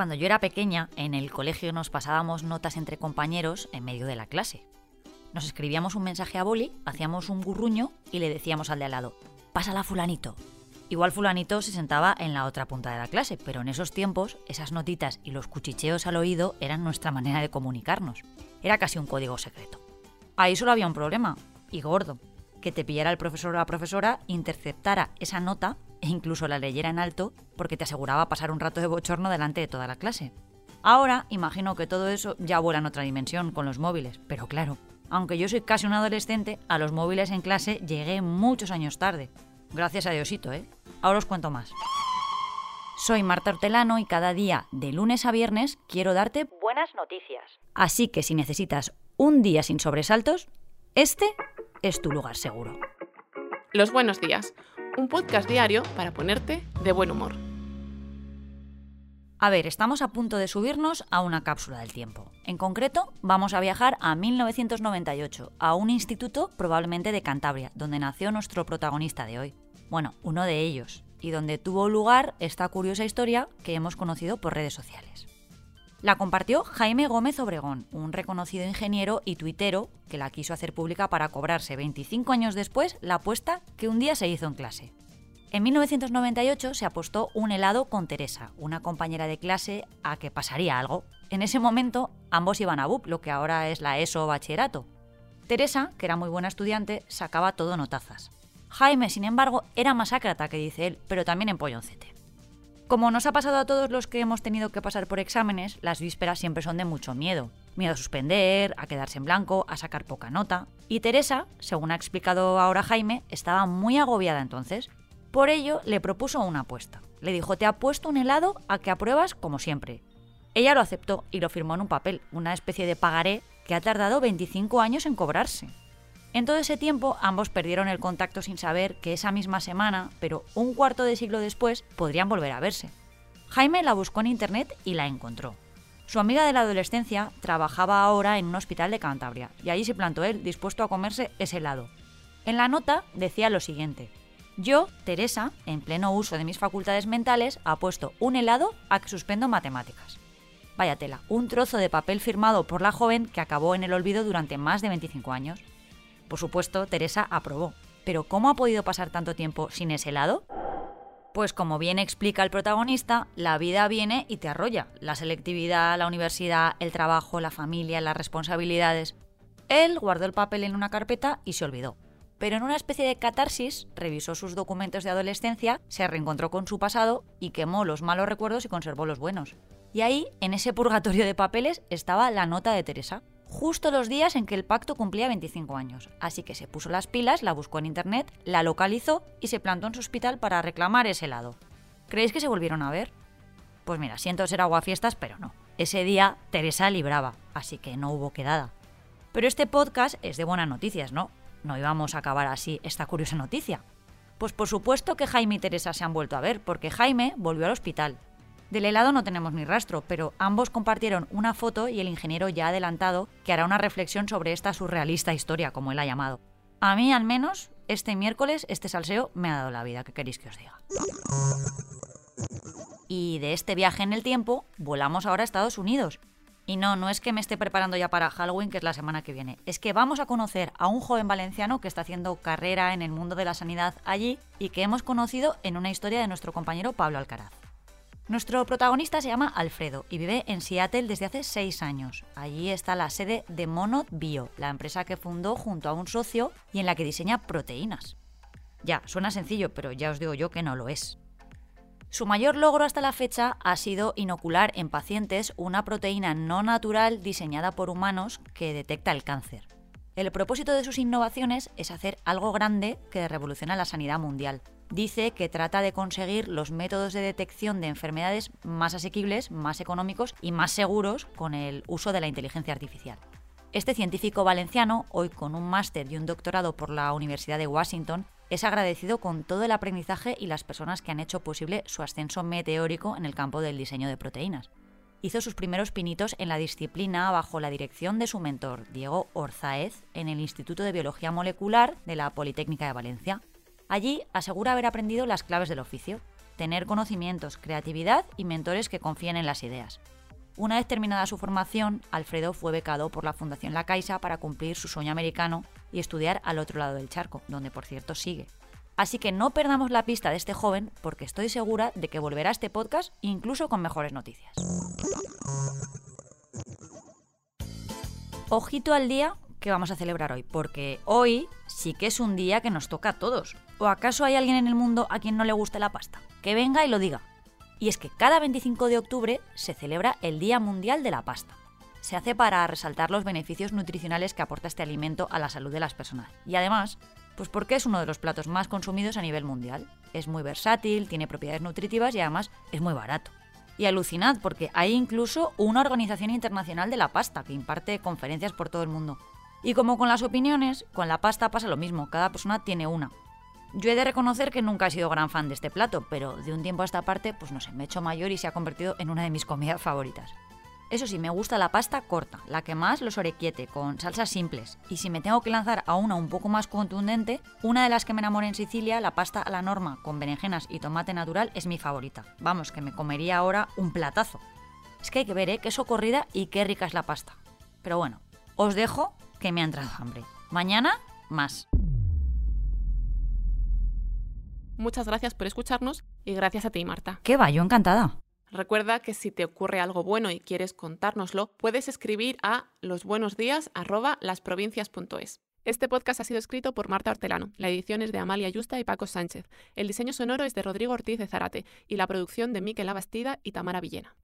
Cuando yo era pequeña, en el colegio nos pasábamos notas entre compañeros en medio de la clase. Nos escribíamos un mensaje a boli, hacíamos un gurruño y le decíamos al de al lado, pásala fulanito. Igual fulanito se sentaba en la otra punta de la clase, pero en esos tiempos esas notitas y los cuchicheos al oído eran nuestra manera de comunicarnos. Era casi un código secreto. Ahí solo había un problema, y gordo, que te pillara el profesor o la profesora, interceptara esa nota e incluso la leyera en alto porque te aseguraba pasar un rato de bochorno delante de toda la clase. Ahora imagino que todo eso ya vuela en otra dimensión con los móviles, pero claro, aunque yo soy casi un adolescente, a los móviles en clase llegué muchos años tarde. Gracias a Diosito, ¿eh? Ahora os cuento más. Soy Marta Hortelano y cada día, de lunes a viernes, quiero darte buenas noticias. Así que si necesitas un día sin sobresaltos, este es tu lugar seguro. Los buenos días, un podcast diario para ponerte de buen humor. A ver, estamos a punto de subirnos a una cápsula del tiempo. En concreto, vamos a viajar a 1998, a un instituto probablemente de Cantabria, donde nació nuestro protagonista de hoy. Bueno, uno de ellos, y donde tuvo lugar esta curiosa historia que hemos conocido por redes sociales. La compartió Jaime Gómez Obregón, un reconocido ingeniero y tuitero que la quiso hacer pública para cobrarse 25 años después la apuesta que un día se hizo en clase. En 1998 se apostó un helado con Teresa, una compañera de clase a que pasaría algo. En ese momento ambos iban a BUP, lo que ahora es la ESO bachillerato. Teresa, que era muy buena estudiante, sacaba todo notazas. Jaime, sin embargo, era más ácrata que dice él, pero también en polloncete. Como nos ha pasado a todos los que hemos tenido que pasar por exámenes, las vísperas siempre son de mucho miedo. Miedo a suspender, a quedarse en blanco, a sacar poca nota. Y Teresa, según ha explicado ahora Jaime, estaba muy agobiada entonces. Por ello, le propuso una apuesta. Le dijo, te apuesto un helado a que apruebas como siempre. Ella lo aceptó y lo firmó en un papel, una especie de pagaré que ha tardado 25 años en cobrarse. En todo ese tiempo ambos perdieron el contacto sin saber que esa misma semana, pero un cuarto de siglo después, podrían volver a verse. Jaime la buscó en internet y la encontró. Su amiga de la adolescencia trabajaba ahora en un hospital de Cantabria y allí se plantó él, dispuesto a comerse ese helado. En la nota decía lo siguiente. Yo, Teresa, en pleno uso de mis facultades mentales, apuesto un helado a que suspendo matemáticas. Vaya tela, un trozo de papel firmado por la joven que acabó en el olvido durante más de 25 años. Por supuesto, Teresa aprobó. Pero ¿cómo ha podido pasar tanto tiempo sin ese helado? Pues como bien explica el protagonista, la vida viene y te arrolla. La selectividad, la universidad, el trabajo, la familia, las responsabilidades. Él guardó el papel en una carpeta y se olvidó. Pero en una especie de catarsis, revisó sus documentos de adolescencia, se reencontró con su pasado y quemó los malos recuerdos y conservó los buenos. Y ahí, en ese purgatorio de papeles, estaba la nota de Teresa justo los días en que el pacto cumplía 25 años. Así que se puso las pilas, la buscó en internet, la localizó y se plantó en su hospital para reclamar ese helado. ¿Creéis que se volvieron a ver? Pues mira, siento ser aguafiestas, pero no. Ese día Teresa libraba, así que no hubo quedada. Pero este podcast es de buenas noticias, ¿no? No íbamos a acabar así esta curiosa noticia. Pues por supuesto que Jaime y Teresa se han vuelto a ver, porque Jaime volvió al hospital, del helado no tenemos ni rastro, pero ambos compartieron una foto y el ingeniero ya ha adelantado que hará una reflexión sobre esta surrealista historia, como él ha llamado. A mí, al menos, este miércoles, este salseo me ha dado la vida, ¿qué queréis que os diga? Y de este viaje en el tiempo, volamos ahora a Estados Unidos. Y no, no es que me esté preparando ya para Halloween, que es la semana que viene. Es que vamos a conocer a un joven valenciano que está haciendo carrera en el mundo de la sanidad allí y que hemos conocido en una historia de nuestro compañero Pablo Alcaraz. Nuestro protagonista se llama Alfredo y vive en Seattle desde hace seis años. Allí está la sede de Monod Bio, la empresa que fundó junto a un socio y en la que diseña proteínas. Ya, suena sencillo, pero ya os digo yo que no lo es. Su mayor logro hasta la fecha ha sido inocular en pacientes una proteína no natural diseñada por humanos que detecta el cáncer. El propósito de sus innovaciones es hacer algo grande que revoluciona la sanidad mundial, dice que trata de conseguir los métodos de detección de enfermedades más asequibles, más económicos y más seguros con el uso de la inteligencia artificial. Este científico valenciano, hoy con un máster y un doctorado por la Universidad de Washington, es agradecido con todo el aprendizaje y las personas que han hecho posible su ascenso meteórico en el campo del diseño de proteínas. Hizo sus primeros pinitos en la disciplina bajo la dirección de su mentor, Diego Orzáez, en el Instituto de Biología Molecular de la Politécnica de Valencia Allí asegura haber aprendido las claves del oficio, tener conocimientos, creatividad y mentores que confíen en las ideas. Una vez terminada su formación, Alfredo fue becado por la Fundación La Caixa para cumplir su sueño americano y estudiar al otro lado del charco, donde por cierto sigue. Así que no perdamos la pista de este joven porque estoy segura de que volverá a este podcast incluso con mejores noticias. Ojito al día que vamos a celebrar hoy, porque hoy sí que es un día que nos toca a todos. ¿O acaso hay alguien en el mundo a quien no le guste la pasta? Que venga y lo diga. Y es que cada 25 de octubre se celebra el Día Mundial de la Pasta. Se hace para resaltar los beneficios nutricionales que aporta este alimento a la salud de las personas. Y además, pues porque es uno de los platos más consumidos a nivel mundial. Es muy versátil, tiene propiedades nutritivas y además es muy barato. Y alucinad porque hay incluso una organización internacional de la pasta que imparte conferencias por todo el mundo. Y como con las opiniones, con la pasta pasa lo mismo, cada persona tiene una. Yo he de reconocer que nunca he sido gran fan de este plato, pero de un tiempo a esta parte, pues no sé, me he hecho mayor y se ha convertido en una de mis comidas favoritas. Eso sí, me gusta la pasta corta, la que más los orequiete, con salsas simples. Y si me tengo que lanzar a una un poco más contundente, una de las que me enamoré en Sicilia, la pasta a la norma con berenjenas y tomate natural, es mi favorita. Vamos, que me comería ahora un platazo. Es que hay que ver, ¿eh? Queso corrida y qué rica es la pasta. Pero bueno, os dejo que me ha entrado hambre. Mañana, más. Muchas gracias por escucharnos y gracias a ti, Marta. ¿Qué va? Yo encantada. Recuerda que si te ocurre algo bueno y quieres contárnoslo, puedes escribir a losbuenosdías@lasprovincias.es. Este podcast ha sido escrito por Marta Hortelano, la edición es de Amalia Yusta y Paco Sánchez, el diseño sonoro es de Rodrigo Ortiz de Zarate y la producción de Miquel Abastida y Tamara Villena.